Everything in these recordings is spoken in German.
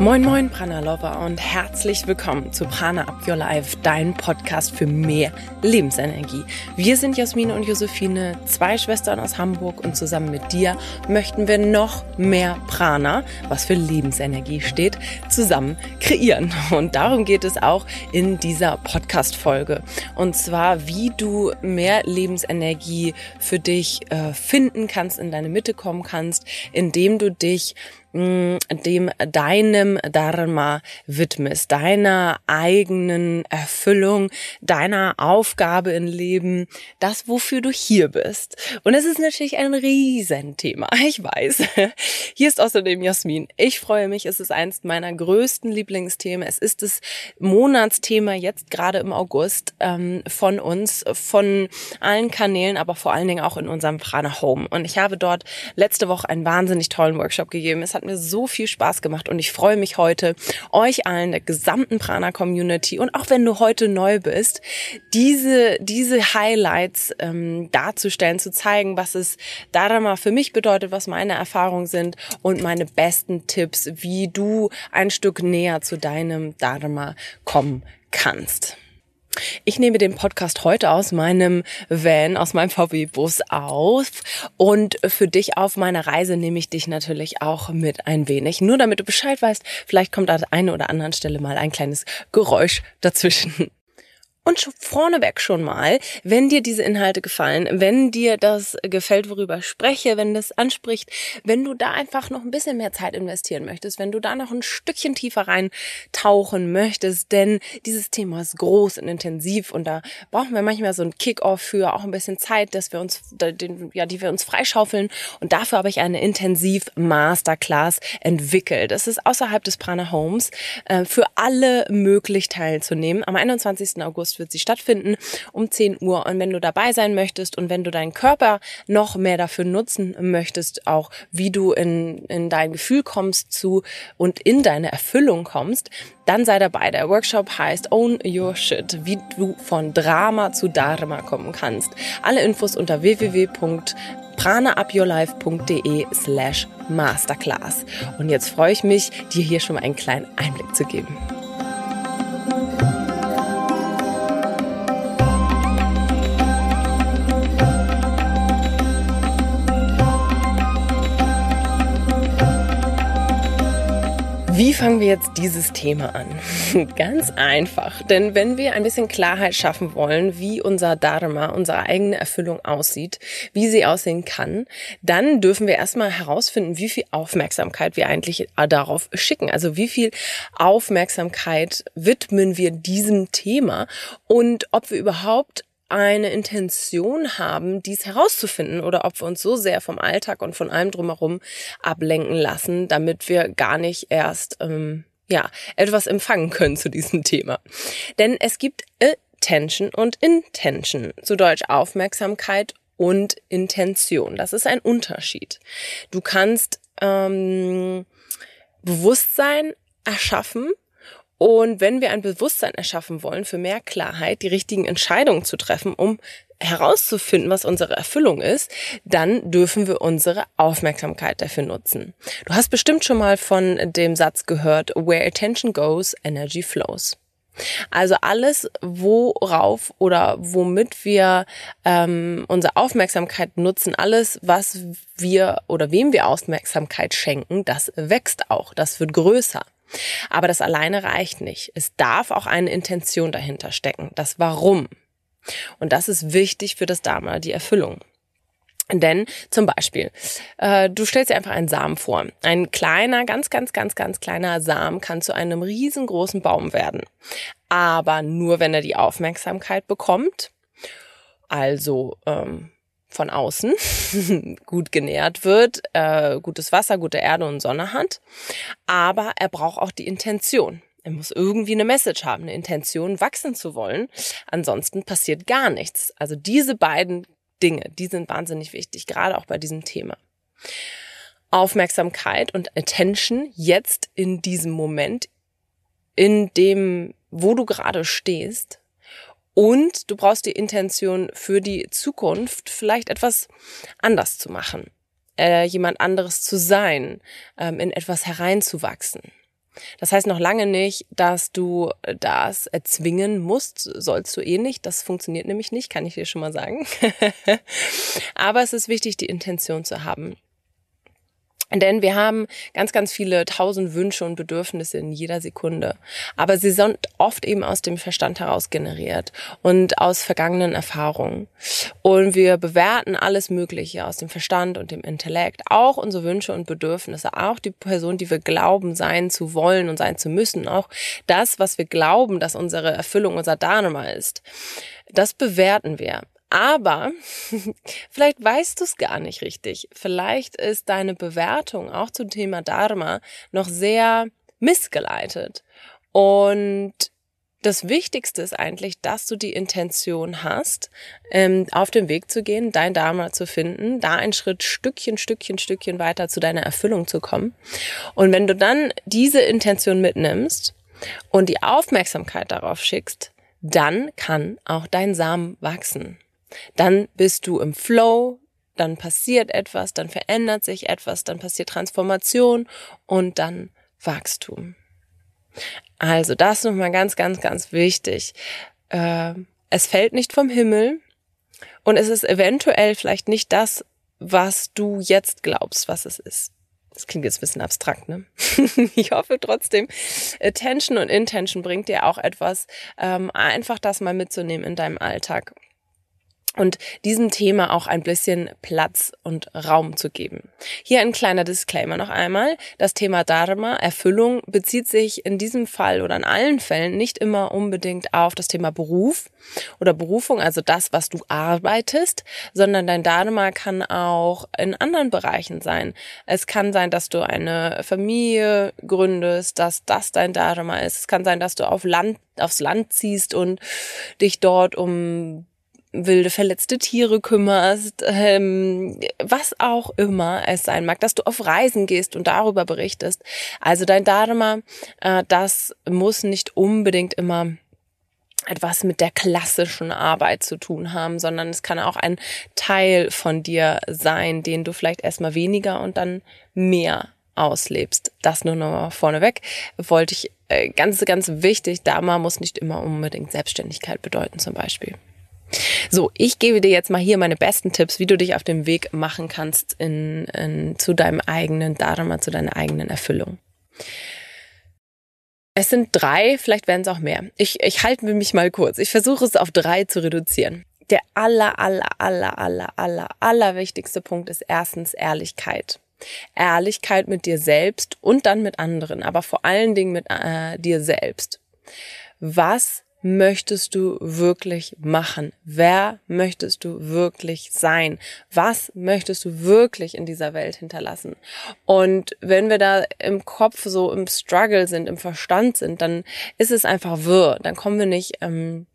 Moin Moin Prana Lover und herzlich willkommen zu Prana Up Your Life, dein Podcast für mehr Lebensenergie. Wir sind Jasmine und Josephine, zwei Schwestern aus Hamburg und zusammen mit dir möchten wir noch mehr Prana, was für Lebensenergie steht, zusammen kreieren. Und darum geht es auch in dieser Podcast Folge. Und zwar, wie du mehr Lebensenergie für dich äh, finden kannst, in deine Mitte kommen kannst, indem du dich dem deinem Dharma widmest, deiner eigenen Erfüllung, deiner Aufgabe im Leben, das, wofür du hier bist. Und es ist natürlich ein Riesenthema, ich weiß. Hier ist außerdem Jasmin. Ich freue mich, es ist eins meiner größten Lieblingsthemen. Es ist das Monatsthema jetzt gerade im August ähm, von uns, von allen Kanälen, aber vor allen Dingen auch in unserem Prana Home. Und ich habe dort letzte Woche einen wahnsinnig tollen Workshop gegeben. Es hat mir so viel Spaß gemacht und ich freue mich heute, euch allen, der gesamten Prana-Community und auch wenn du heute neu bist, diese, diese Highlights ähm, darzustellen, zu zeigen, was es Dharma für mich bedeutet, was meine Erfahrungen sind und meine besten Tipps, wie du ein Stück näher zu deinem Dharma kommen kannst. Ich nehme den Podcast heute aus meinem Van, aus meinem VW-Bus auf und für dich auf meiner Reise nehme ich dich natürlich auch mit ein wenig. Nur damit du Bescheid weißt, vielleicht kommt an der einen oder anderen Stelle mal ein kleines Geräusch dazwischen. Und vorneweg schon mal, wenn dir diese Inhalte gefallen, wenn dir das gefällt, worüber ich spreche, wenn das anspricht, wenn du da einfach noch ein bisschen mehr Zeit investieren möchtest, wenn du da noch ein Stückchen tiefer reintauchen möchtest, denn dieses Thema ist groß und intensiv und da brauchen wir manchmal so ein Kick-off für auch ein bisschen Zeit, dass wir uns, ja, die wir uns freischaufeln und dafür habe ich eine intensiv Masterclass entwickelt. Das ist außerhalb des Prana Homes äh, für alle möglich teilzunehmen. Am 21. August August wird sie stattfinden um 10 Uhr. Und wenn du dabei sein möchtest und wenn du deinen Körper noch mehr dafür nutzen möchtest, auch wie du in, in dein Gefühl kommst zu und in deine Erfüllung kommst, dann sei dabei. Der Workshop heißt Own Your Shit, wie du von Drama zu Dharma kommen kannst. Alle Infos unter www.pranaupyourlife.de slash masterclass. Und jetzt freue ich mich, dir hier schon mal einen kleinen Einblick zu geben. Wie fangen wir jetzt dieses Thema an? Ganz einfach, denn wenn wir ein bisschen Klarheit schaffen wollen, wie unser Dharma, unsere eigene Erfüllung aussieht, wie sie aussehen kann, dann dürfen wir erstmal herausfinden, wie viel Aufmerksamkeit wir eigentlich darauf schicken. Also wie viel Aufmerksamkeit widmen wir diesem Thema und ob wir überhaupt eine Intention haben, dies herauszufinden oder ob wir uns so sehr vom Alltag und von allem drumherum ablenken lassen, damit wir gar nicht erst ähm, ja etwas empfangen können zu diesem Thema. Denn es gibt Attention und Intention, zu Deutsch Aufmerksamkeit und Intention. Das ist ein Unterschied. Du kannst ähm, Bewusstsein erschaffen und wenn wir ein Bewusstsein erschaffen wollen für mehr Klarheit, die richtigen Entscheidungen zu treffen, um herauszufinden, was unsere Erfüllung ist, dann dürfen wir unsere Aufmerksamkeit dafür nutzen. Du hast bestimmt schon mal von dem Satz gehört, where attention goes, energy flows. Also alles, worauf oder womit wir ähm, unsere Aufmerksamkeit nutzen, alles, was wir oder wem wir Aufmerksamkeit schenken, das wächst auch, das wird größer. Aber das alleine reicht nicht. Es darf auch eine Intention dahinter stecken. Das Warum. Und das ist wichtig für das Dharma, die Erfüllung. Denn zum Beispiel, äh, du stellst dir einfach einen Samen vor. Ein kleiner, ganz, ganz, ganz, ganz kleiner Samen kann zu einem riesengroßen Baum werden. Aber nur, wenn er die Aufmerksamkeit bekommt. Also ähm, von außen gut genährt wird, äh, gutes Wasser, gute Erde und Sonne hat. Aber er braucht auch die Intention. Er muss irgendwie eine Message haben, eine Intention, wachsen zu wollen. Ansonsten passiert gar nichts. Also diese beiden Dinge, die sind wahnsinnig wichtig, gerade auch bei diesem Thema. Aufmerksamkeit und Attention jetzt in diesem Moment, in dem, wo du gerade stehst, und du brauchst die Intention für die Zukunft, vielleicht etwas anders zu machen, äh, jemand anderes zu sein, ähm, in etwas hereinzuwachsen. Das heißt noch lange nicht, dass du das erzwingen musst, sollst du eh nicht. Das funktioniert nämlich nicht, kann ich dir schon mal sagen. Aber es ist wichtig, die Intention zu haben. Denn wir haben ganz, ganz viele tausend Wünsche und Bedürfnisse in jeder Sekunde. Aber sie sind oft eben aus dem Verstand heraus generiert und aus vergangenen Erfahrungen. Und wir bewerten alles Mögliche aus dem Verstand und dem Intellekt, auch unsere Wünsche und Bedürfnisse, auch die Person, die wir glauben sein zu wollen und sein zu müssen, auch das, was wir glauben, dass unsere Erfüllung, unser Dharma ist. Das bewerten wir. Aber vielleicht weißt du es gar nicht richtig. Vielleicht ist deine Bewertung auch zum Thema Dharma noch sehr missgeleitet. Und das Wichtigste ist eigentlich, dass du die Intention hast, ähm, auf dem Weg zu gehen, dein Dharma zu finden, da einen Schritt Stückchen, Stückchen, Stückchen weiter zu deiner Erfüllung zu kommen. Und wenn du dann diese Intention mitnimmst und die Aufmerksamkeit darauf schickst, dann kann auch dein Samen wachsen dann bist du im Flow, dann passiert etwas, dann verändert sich etwas, dann passiert Transformation und dann Wachstum. Also das nochmal ganz, ganz, ganz wichtig. Äh, es fällt nicht vom Himmel und es ist eventuell vielleicht nicht das, was du jetzt glaubst, was es ist. Das klingt jetzt ein bisschen abstrakt, ne? ich hoffe trotzdem, Attention und Intention bringt dir auch etwas, ähm, einfach das mal mitzunehmen in deinem Alltag und diesem Thema auch ein bisschen Platz und Raum zu geben. Hier ein kleiner Disclaimer noch einmal. Das Thema Dharma, Erfüllung, bezieht sich in diesem Fall oder in allen Fällen nicht immer unbedingt auf das Thema Beruf oder Berufung, also das, was du arbeitest, sondern dein Dharma kann auch in anderen Bereichen sein. Es kann sein, dass du eine Familie gründest, dass das dein Dharma ist. Es kann sein, dass du auf Land, aufs Land ziehst und dich dort um wilde verletzte Tiere kümmerst, ähm, was auch immer es sein mag, dass du auf Reisen gehst und darüber berichtest. Also dein Dharma, äh, das muss nicht unbedingt immer etwas mit der klassischen Arbeit zu tun haben, sondern es kann auch ein Teil von dir sein, den du vielleicht erstmal weniger und dann mehr auslebst. Das nur noch mal vorneweg. Wollte ich äh, ganz, ganz wichtig, Dharma muss nicht immer unbedingt Selbstständigkeit bedeuten zum Beispiel. So, ich gebe dir jetzt mal hier meine besten Tipps, wie du dich auf dem Weg machen kannst in, in, zu deinem eigenen Dharma, zu deiner eigenen Erfüllung. Es sind drei, vielleicht werden es auch mehr. Ich, ich halte mich mal kurz. Ich versuche es auf drei zu reduzieren. Der aller, aller, aller, aller, aller, aller wichtigste Punkt ist erstens Ehrlichkeit. Ehrlichkeit mit dir selbst und dann mit anderen, aber vor allen Dingen mit äh, dir selbst. Was möchtest du wirklich machen? Wer möchtest du wirklich sein? Was möchtest du wirklich in dieser Welt hinterlassen? Und wenn wir da im Kopf so im Struggle sind, im Verstand sind, dann ist es einfach wirr. Dann kommen wir nicht ähm,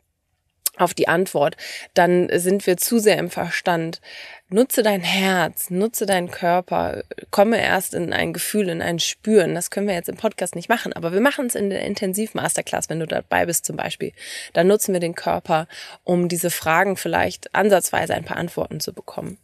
auf die Antwort. Dann sind wir zu sehr im Verstand. Nutze dein Herz, nutze deinen Körper, komme erst in ein Gefühl, in ein Spüren. Das können wir jetzt im Podcast nicht machen, aber wir machen es in der Intensiv-Masterclass, wenn du dabei bist zum Beispiel. Dann nutzen wir den Körper, um diese Fragen vielleicht ansatzweise ein paar Antworten zu bekommen.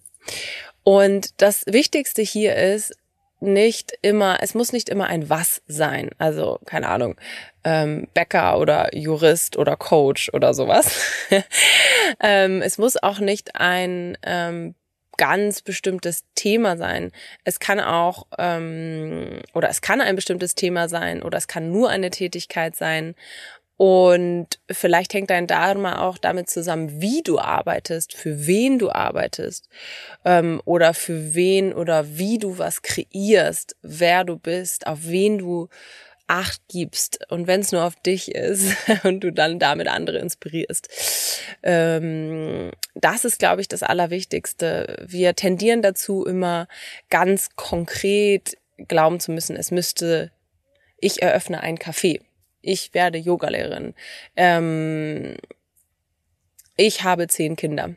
Und das Wichtigste hier ist, nicht immer, es muss nicht immer ein Was sein. Also, keine Ahnung, ähm, Bäcker oder Jurist oder Coach oder sowas. ähm, es muss auch nicht ein ähm, ganz bestimmtes Thema sein. Es kann auch ähm, oder es kann ein bestimmtes Thema sein oder es kann nur eine Tätigkeit sein. Und vielleicht hängt dein Dharma auch damit zusammen, wie du arbeitest, für wen du arbeitest ähm, oder für wen oder wie du was kreierst, wer du bist, auf wen du Acht gibst und wenn es nur auf dich ist und du dann damit andere inspirierst. Ähm, das ist, glaube ich, das Allerwichtigste. Wir tendieren dazu, immer ganz konkret glauben zu müssen, es müsste, ich eröffne ein Café, ich werde Yogalehrerin, ähm, ich habe zehn Kinder.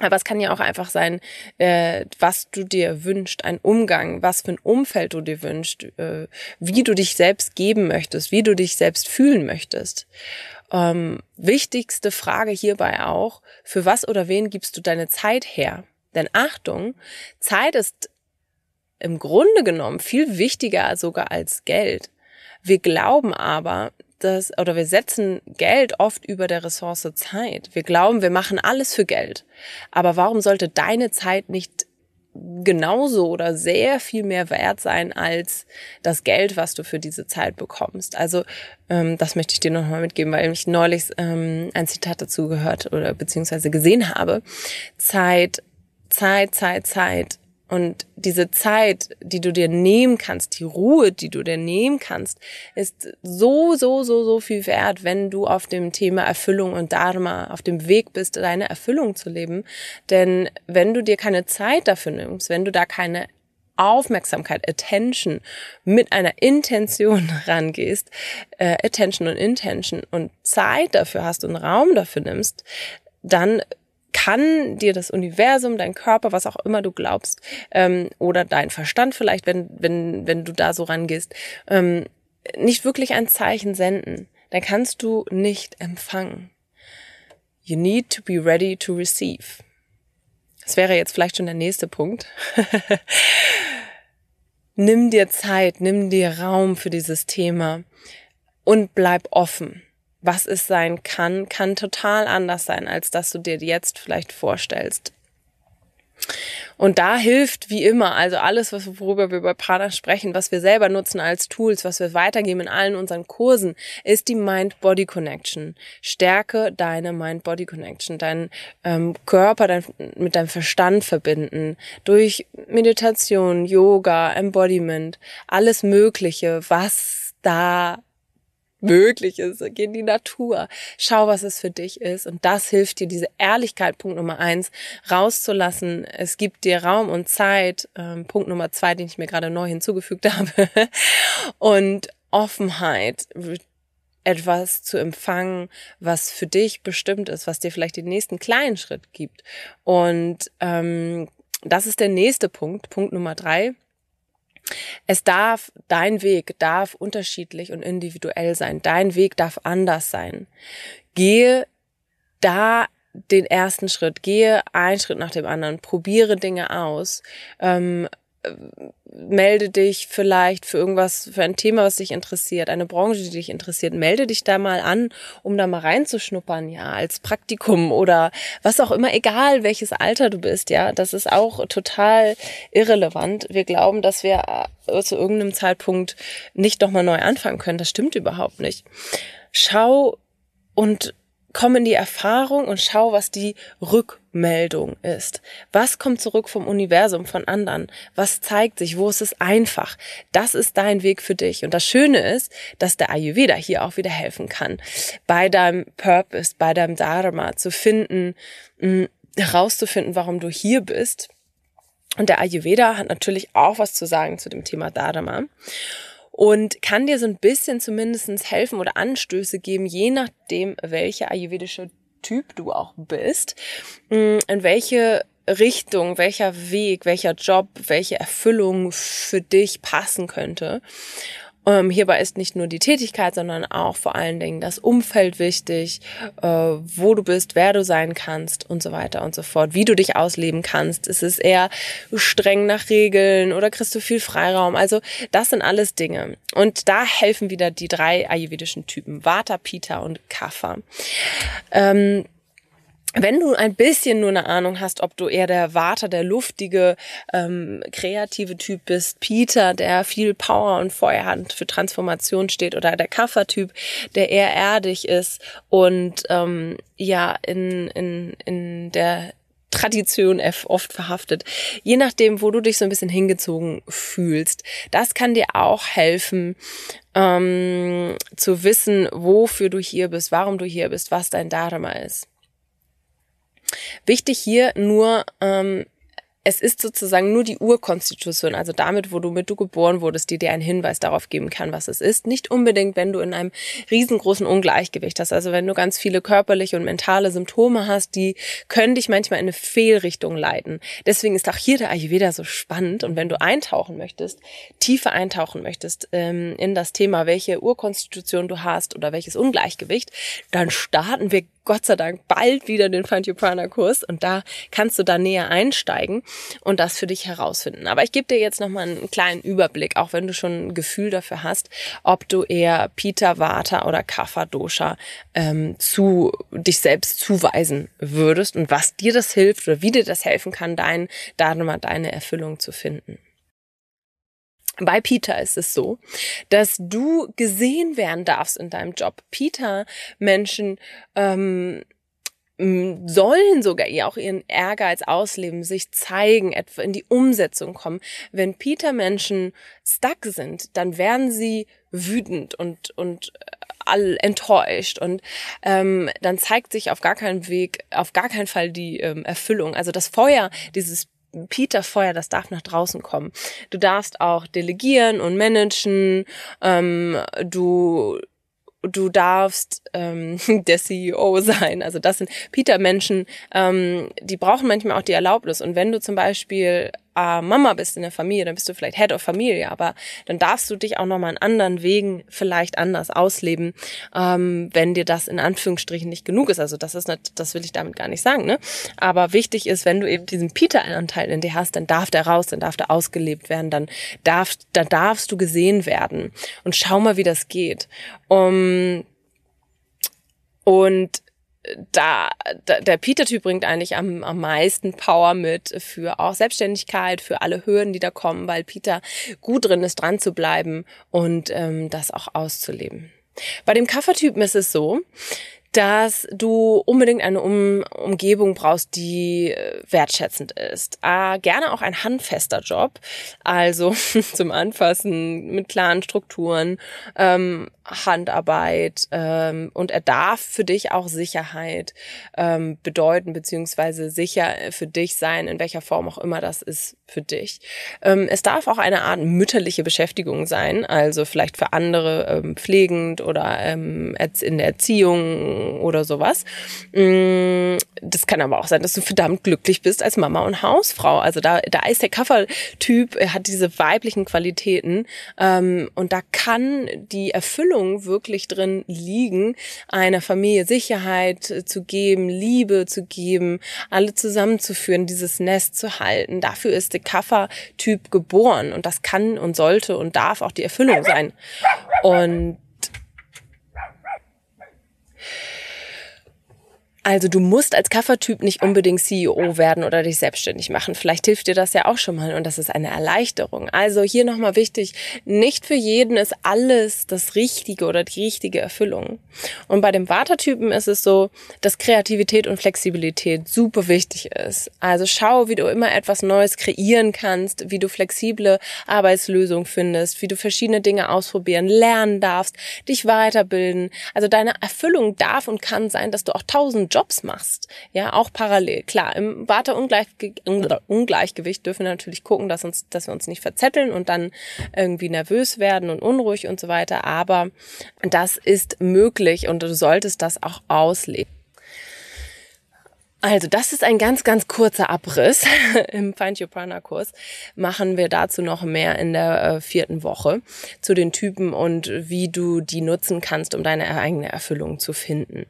Aber es kann ja auch einfach sein, äh, was du dir wünschst, ein Umgang, was für ein Umfeld du dir wünschst, äh, wie du dich selbst geben möchtest, wie du dich selbst fühlen möchtest. Ähm, wichtigste Frage hierbei auch, für was oder wen gibst du deine Zeit her? Denn Achtung, Zeit ist im Grunde genommen viel wichtiger sogar als Geld. Wir glauben aber, dass, oder wir setzen Geld oft über der Ressource Zeit. Wir glauben, wir machen alles für Geld. Aber warum sollte deine Zeit nicht genauso oder sehr viel mehr wert sein als das Geld, was du für diese Zeit bekommst. Also ähm, das möchte ich dir nochmal mitgeben, weil ich neulich ähm, ein Zitat dazu gehört oder beziehungsweise gesehen habe. Zeit, Zeit, Zeit, Zeit und diese Zeit, die du dir nehmen kannst, die Ruhe, die du dir nehmen kannst, ist so, so, so, so viel wert, wenn du auf dem Thema Erfüllung und Dharma auf dem Weg bist, deine Erfüllung zu leben. Denn wenn du dir keine Zeit dafür nimmst, wenn du da keine Aufmerksamkeit, Attention mit einer Intention rangehst, äh, Attention und Intention und Zeit dafür hast und Raum dafür nimmst, dann kann dir das Universum, dein Körper, was auch immer du glaubst, ähm, oder dein Verstand vielleicht, wenn, wenn, wenn du da so rangehst, ähm, nicht wirklich ein Zeichen senden. Dann kannst du nicht empfangen. You need to be ready to receive. Das wäre jetzt vielleicht schon der nächste Punkt. nimm dir Zeit, nimm dir Raum für dieses Thema und bleib offen was es sein kann, kann total anders sein, als dass du dir jetzt vielleicht vorstellst. Und da hilft wie immer, also alles, worüber wir bei Prana sprechen, was wir selber nutzen als Tools, was wir weitergeben in allen unseren Kursen, ist die Mind-Body-Connection. Stärke deine Mind-Body-Connection, deinen ähm, Körper dein, mit deinem Verstand verbinden, durch Meditation, Yoga, Embodiment, alles Mögliche, was da möglich ist. Geh in die Natur. Schau, was es für dich ist. Und das hilft dir, diese Ehrlichkeit, Punkt Nummer eins, rauszulassen. Es gibt dir Raum und Zeit. Ähm, Punkt Nummer zwei, den ich mir gerade neu hinzugefügt habe. und Offenheit etwas zu empfangen, was für dich bestimmt ist, was dir vielleicht den nächsten kleinen Schritt gibt. Und ähm, das ist der nächste Punkt, Punkt Nummer drei es darf, dein Weg darf unterschiedlich und individuell sein. Dein Weg darf anders sein. Gehe da den ersten Schritt, gehe einen Schritt nach dem anderen, probiere Dinge aus. Ähm, melde dich vielleicht für irgendwas, für ein Thema, was dich interessiert, eine Branche, die dich interessiert, melde dich da mal an, um da mal reinzuschnuppern, ja, als Praktikum oder was auch immer, egal welches Alter du bist, ja, das ist auch total irrelevant. Wir glauben, dass wir äh, zu irgendeinem Zeitpunkt nicht nochmal neu anfangen können. Das stimmt überhaupt nicht. Schau und komm in die Erfahrung und schau, was die Rückmeldung ist. Was kommt zurück vom Universum, von anderen? Was zeigt sich? Wo ist es einfach? Das ist dein Weg für dich. Und das Schöne ist, dass der Ayurveda hier auch wieder helfen kann, bei deinem Purpose, bei deinem Dharma zu finden, hm, herauszufinden, warum du hier bist. Und der Ayurveda hat natürlich auch was zu sagen zu dem Thema Dharma und kann dir so ein bisschen zumindestens helfen oder Anstöße geben, je nachdem, welcher ayurvedische Typ du auch bist, mm, in welche Richtung, welcher Weg, welcher Job, welche Erfüllung für dich passen könnte. Ähm, hierbei ist nicht nur die Tätigkeit, sondern auch vor allen Dingen das Umfeld wichtig, äh, wo du bist, wer du sein kannst und so weiter und so fort, wie du dich ausleben kannst. Ist es eher streng nach Regeln oder kriegst du viel Freiraum? Also das sind alles Dinge. Und da helfen wieder die drei ayurvedischen Typen, Vata, Pita und Kapha. Ähm, wenn du ein bisschen nur eine Ahnung hast, ob du eher der Water, der luftige, ähm, kreative Typ bist, Peter, der viel Power und Feuer hat, für Transformation steht, oder der Kaffertyp, der eher erdig ist und ähm, ja in, in, in der Tradition oft verhaftet. Je nachdem, wo du dich so ein bisschen hingezogen fühlst. Das kann dir auch helfen, ähm, zu wissen, wofür du hier bist, warum du hier bist, was dein Dharma ist. Wichtig hier nur, ähm, es ist sozusagen nur die Urkonstitution, also damit, wo du mit du geboren wurdest, die dir einen Hinweis darauf geben kann, was es ist. Nicht unbedingt, wenn du in einem riesengroßen Ungleichgewicht hast. Also wenn du ganz viele körperliche und mentale Symptome hast, die können dich manchmal in eine Fehlrichtung leiten. Deswegen ist auch hier der Ayurveda so spannend. Und wenn du eintauchen möchtest, tiefer eintauchen möchtest ähm, in das Thema, welche Urkonstitution du hast oder welches Ungleichgewicht, dann starten wir Gott sei Dank bald wieder den Find Your Prana Kurs und da kannst du da näher einsteigen und das für dich herausfinden. Aber ich gebe dir jetzt nochmal einen kleinen Überblick, auch wenn du schon ein Gefühl dafür hast, ob du eher Pita, Vata oder Kapha Dosha ähm, zu dich selbst zuweisen würdest und was dir das hilft oder wie dir das helfen kann, dein Dharma, deine Erfüllung zu finden. Bei Peter ist es so, dass du gesehen werden darfst in deinem Job. Peter Menschen ähm, sollen sogar auch ihren Ehrgeiz ausleben, sich zeigen, etwa in die Umsetzung kommen. Wenn Peter Menschen stuck sind, dann werden sie wütend und und äh, all enttäuscht und ähm, dann zeigt sich auf gar keinen Weg, auf gar keinen Fall die ähm, Erfüllung. Also das Feuer, dieses Peter Feuer, das darf nach draußen kommen. Du darfst auch delegieren und managen. Ähm, du du darfst ähm, der CEO sein. Also das sind Peter-Menschen, ähm, die brauchen manchmal auch die Erlaubnis. Und wenn du zum Beispiel äh, Mama bist in der Familie, dann bist du vielleicht Head of Familie, aber dann darfst du dich auch nochmal in anderen Wegen vielleicht anders ausleben, ähm, wenn dir das in Anführungsstrichen nicht genug ist. Also das ist nicht, das will ich damit gar nicht sagen, ne? Aber wichtig ist, wenn du eben diesen Peter-Anteil in dir hast, dann darf der raus, dann darf der ausgelebt werden, dann darfst, dann darfst du gesehen werden. Und schau mal, wie das geht. Um, und da, da der Peter-Typ bringt eigentlich am, am meisten Power mit für auch Selbstständigkeit, für alle Hürden, die da kommen, weil Peter gut drin ist, dran zu bleiben und ähm, das auch auszuleben. Bei dem Kaffertypen ist es so, dass du unbedingt eine um Umgebung brauchst, die äh, wertschätzend ist. Äh, gerne auch ein handfester Job, also zum Anfassen mit klaren Strukturen, ähm, Handarbeit ähm, und er darf für dich auch Sicherheit ähm, bedeuten, beziehungsweise sicher für dich sein, in welcher Form auch immer das ist für dich. Ähm, es darf auch eine Art mütterliche Beschäftigung sein, also vielleicht für andere ähm, pflegend oder ähm, in der Erziehung oder sowas. Mm, das kann aber auch sein, dass du verdammt glücklich bist als Mama und Hausfrau. Also da, da ist der Kaffertyp, er hat diese weiblichen Qualitäten ähm, und da kann die Erfüllung Erfüllung wirklich drin liegen, einer Familie Sicherheit zu geben, Liebe zu geben, alle zusammenzuführen, dieses Nest zu halten. Dafür ist der Kaffer-Typ geboren und das kann und sollte und darf auch die Erfüllung sein. Und Also du musst als Kaffertyp nicht unbedingt CEO werden oder dich selbstständig machen. Vielleicht hilft dir das ja auch schon mal und das ist eine Erleichterung. Also hier nochmal wichtig, nicht für jeden ist alles das Richtige oder die richtige Erfüllung. Und bei dem Watertypen ist es so, dass Kreativität und Flexibilität super wichtig ist. Also schau, wie du immer etwas Neues kreieren kannst, wie du flexible Arbeitslösungen findest, wie du verschiedene Dinge ausprobieren, lernen darfst, dich weiterbilden. Also deine Erfüllung darf und kann sein, dass du auch tausend Jobs machst, ja, auch parallel. Klar, im Warte-Ungleichgewicht dürfen wir natürlich gucken, dass uns, dass wir uns nicht verzetteln und dann irgendwie nervös werden und unruhig und so weiter. Aber das ist möglich und du solltest das auch ausleben. Also, das ist ein ganz, ganz kurzer Abriss. Im Find Your Prana Kurs machen wir dazu noch mehr in der äh, vierten Woche zu den Typen und wie du die nutzen kannst, um deine eigene Erfüllung zu finden.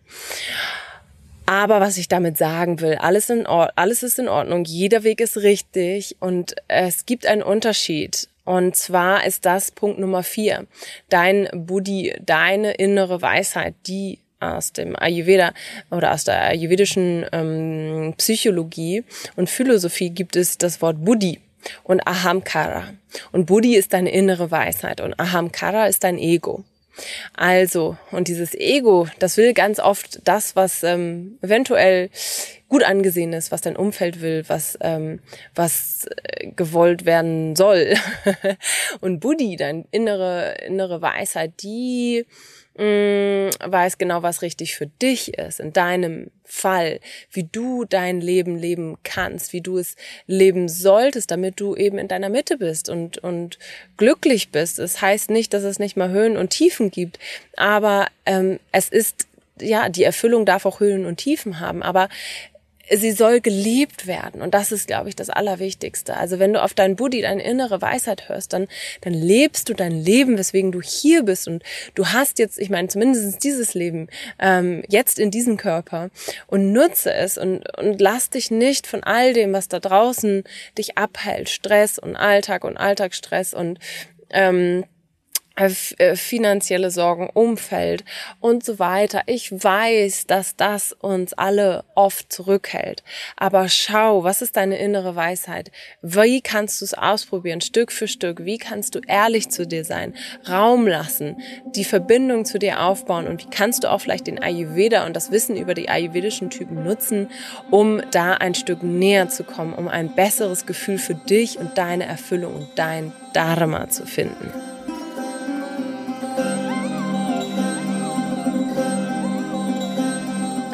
Aber was ich damit sagen will, alles, in Or alles ist in Ordnung, jeder Weg ist richtig und es gibt einen Unterschied. Und zwar ist das Punkt Nummer vier. Dein Buddhi, deine innere Weisheit, die aus dem Ayurveda oder aus der ayurvedischen ähm, Psychologie und Philosophie gibt es das Wort Buddhi und Ahamkara. Und Buddhi ist deine innere Weisheit und Ahamkara ist dein Ego. Also, und dieses Ego, das will ganz oft das, was ähm, eventuell gut angesehen ist, was dein Umfeld will, was, ähm, was äh, gewollt werden soll. und Buddhi, deine innere, innere Weisheit, die mh, weiß genau, was richtig für dich ist, in deinem Fall, wie du dein Leben leben kannst, wie du es leben solltest, damit du eben in deiner Mitte bist und, und glücklich bist. Es das heißt nicht, dass es nicht mal Höhen und Tiefen gibt, aber ähm, es ist, ja, die Erfüllung darf auch Höhen und Tiefen haben, aber sie soll geliebt werden. Und das ist, glaube ich, das Allerwichtigste. Also wenn du auf deinen Buddhi, deine innere Weisheit hörst, dann, dann lebst du dein Leben, weswegen du hier bist. Und du hast jetzt, ich meine, zumindest dieses Leben, ähm, jetzt in diesem Körper und nutze es und, und lass dich nicht von all dem, was da draußen dich abhält, Stress und Alltag und Alltagsstress und ähm, äh, äh, finanzielle Sorgen, Umfeld und so weiter. Ich weiß, dass das uns alle oft zurückhält. Aber schau, was ist deine innere Weisheit? Wie kannst du es ausprobieren, Stück für Stück? Wie kannst du ehrlich zu dir sein, Raum lassen, die Verbindung zu dir aufbauen? Und wie kannst du auch vielleicht den Ayurveda und das Wissen über die ayurvedischen Typen nutzen, um da ein Stück näher zu kommen, um ein besseres Gefühl für dich und deine Erfüllung und dein Dharma zu finden?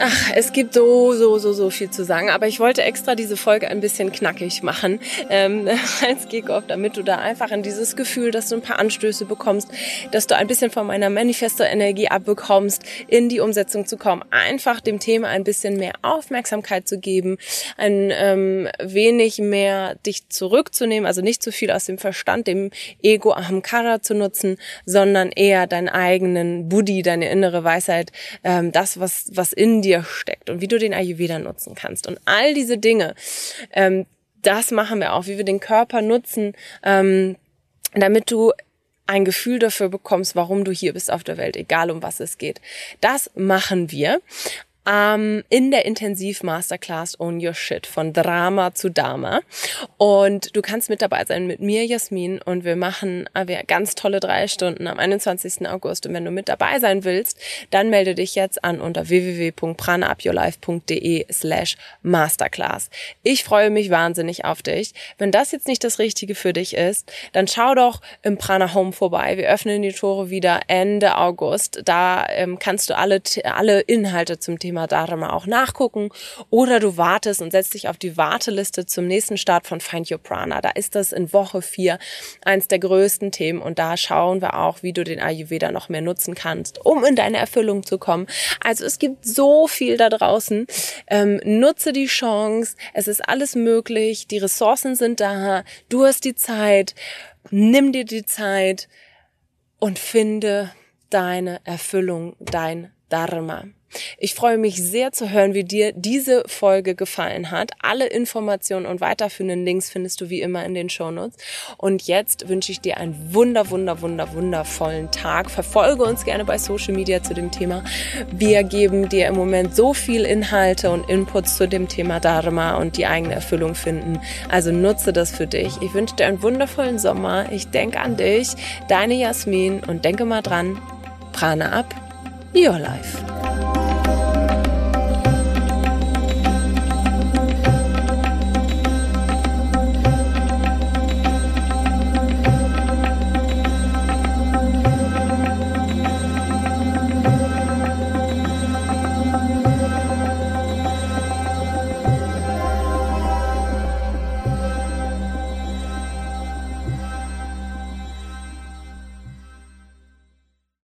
Ach, es gibt so, so, so, so viel zu sagen, aber ich wollte extra diese Folge ein bisschen knackig machen ähm, als Kickoff, damit du da einfach in dieses Gefühl, dass du ein paar Anstöße bekommst, dass du ein bisschen von meiner Manifesto-Energie abbekommst, in die Umsetzung zu kommen, einfach dem Thema ein bisschen mehr Aufmerksamkeit zu geben, ein ähm, wenig mehr dich zurückzunehmen, also nicht zu viel aus dem Verstand, dem Ego Ahamkara zu nutzen, sondern eher deinen eigenen Buddhi, deine innere Weisheit, ähm, das, was, was in dir dir steckt und wie du den Ayurveda nutzen kannst. Und all diese Dinge, ähm, das machen wir auch, wie wir den Körper nutzen, ähm, damit du ein Gefühl dafür bekommst, warum du hier bist auf der Welt, egal um was es geht. Das machen wir ähm, in der Intensiv-Masterclass Own Your Shit von Drama zu Dharma. Und du kannst mit dabei sein mit mir, Jasmin, und wir machen äh, ganz tolle drei Stunden am 21. August. Und wenn du mit dabei sein willst, dann melde dich jetzt an unter www.pranaupyourlife.de slash Masterclass. Ich freue mich wahnsinnig auf dich. Wenn das jetzt nicht das Richtige für dich ist, dann schau doch im Prana Home vorbei. Wir öffnen die Tore wieder Ende August. Da ähm, kannst du alle, alle Inhalte zum Thema Thema Dharma auch nachgucken. Oder du wartest und setzt dich auf die Warteliste zum nächsten Start von Find Your Prana. Da ist das in Woche vier eins der größten Themen und da schauen wir auch, wie du den Ayurveda noch mehr nutzen kannst, um in deine Erfüllung zu kommen. Also es gibt so viel da draußen. Ähm, nutze die Chance. Es ist alles möglich. Die Ressourcen sind da. Du hast die Zeit. Nimm dir die Zeit und finde deine Erfüllung, dein Dharma. Ich freue mich sehr zu hören, wie dir diese Folge gefallen hat. Alle Informationen und weiterführenden Links findest du wie immer in den Shownotes. Und jetzt wünsche ich dir einen wunder, wunder, wunder, wundervollen Tag. Verfolge uns gerne bei Social Media zu dem Thema. Wir geben dir im Moment so viel Inhalte und Inputs zu dem Thema Dharma und die eigene Erfüllung finden. Also nutze das für dich. Ich wünsche dir einen wundervollen Sommer. Ich denke an dich, deine Jasmin und denke mal dran, Prana ab, your life.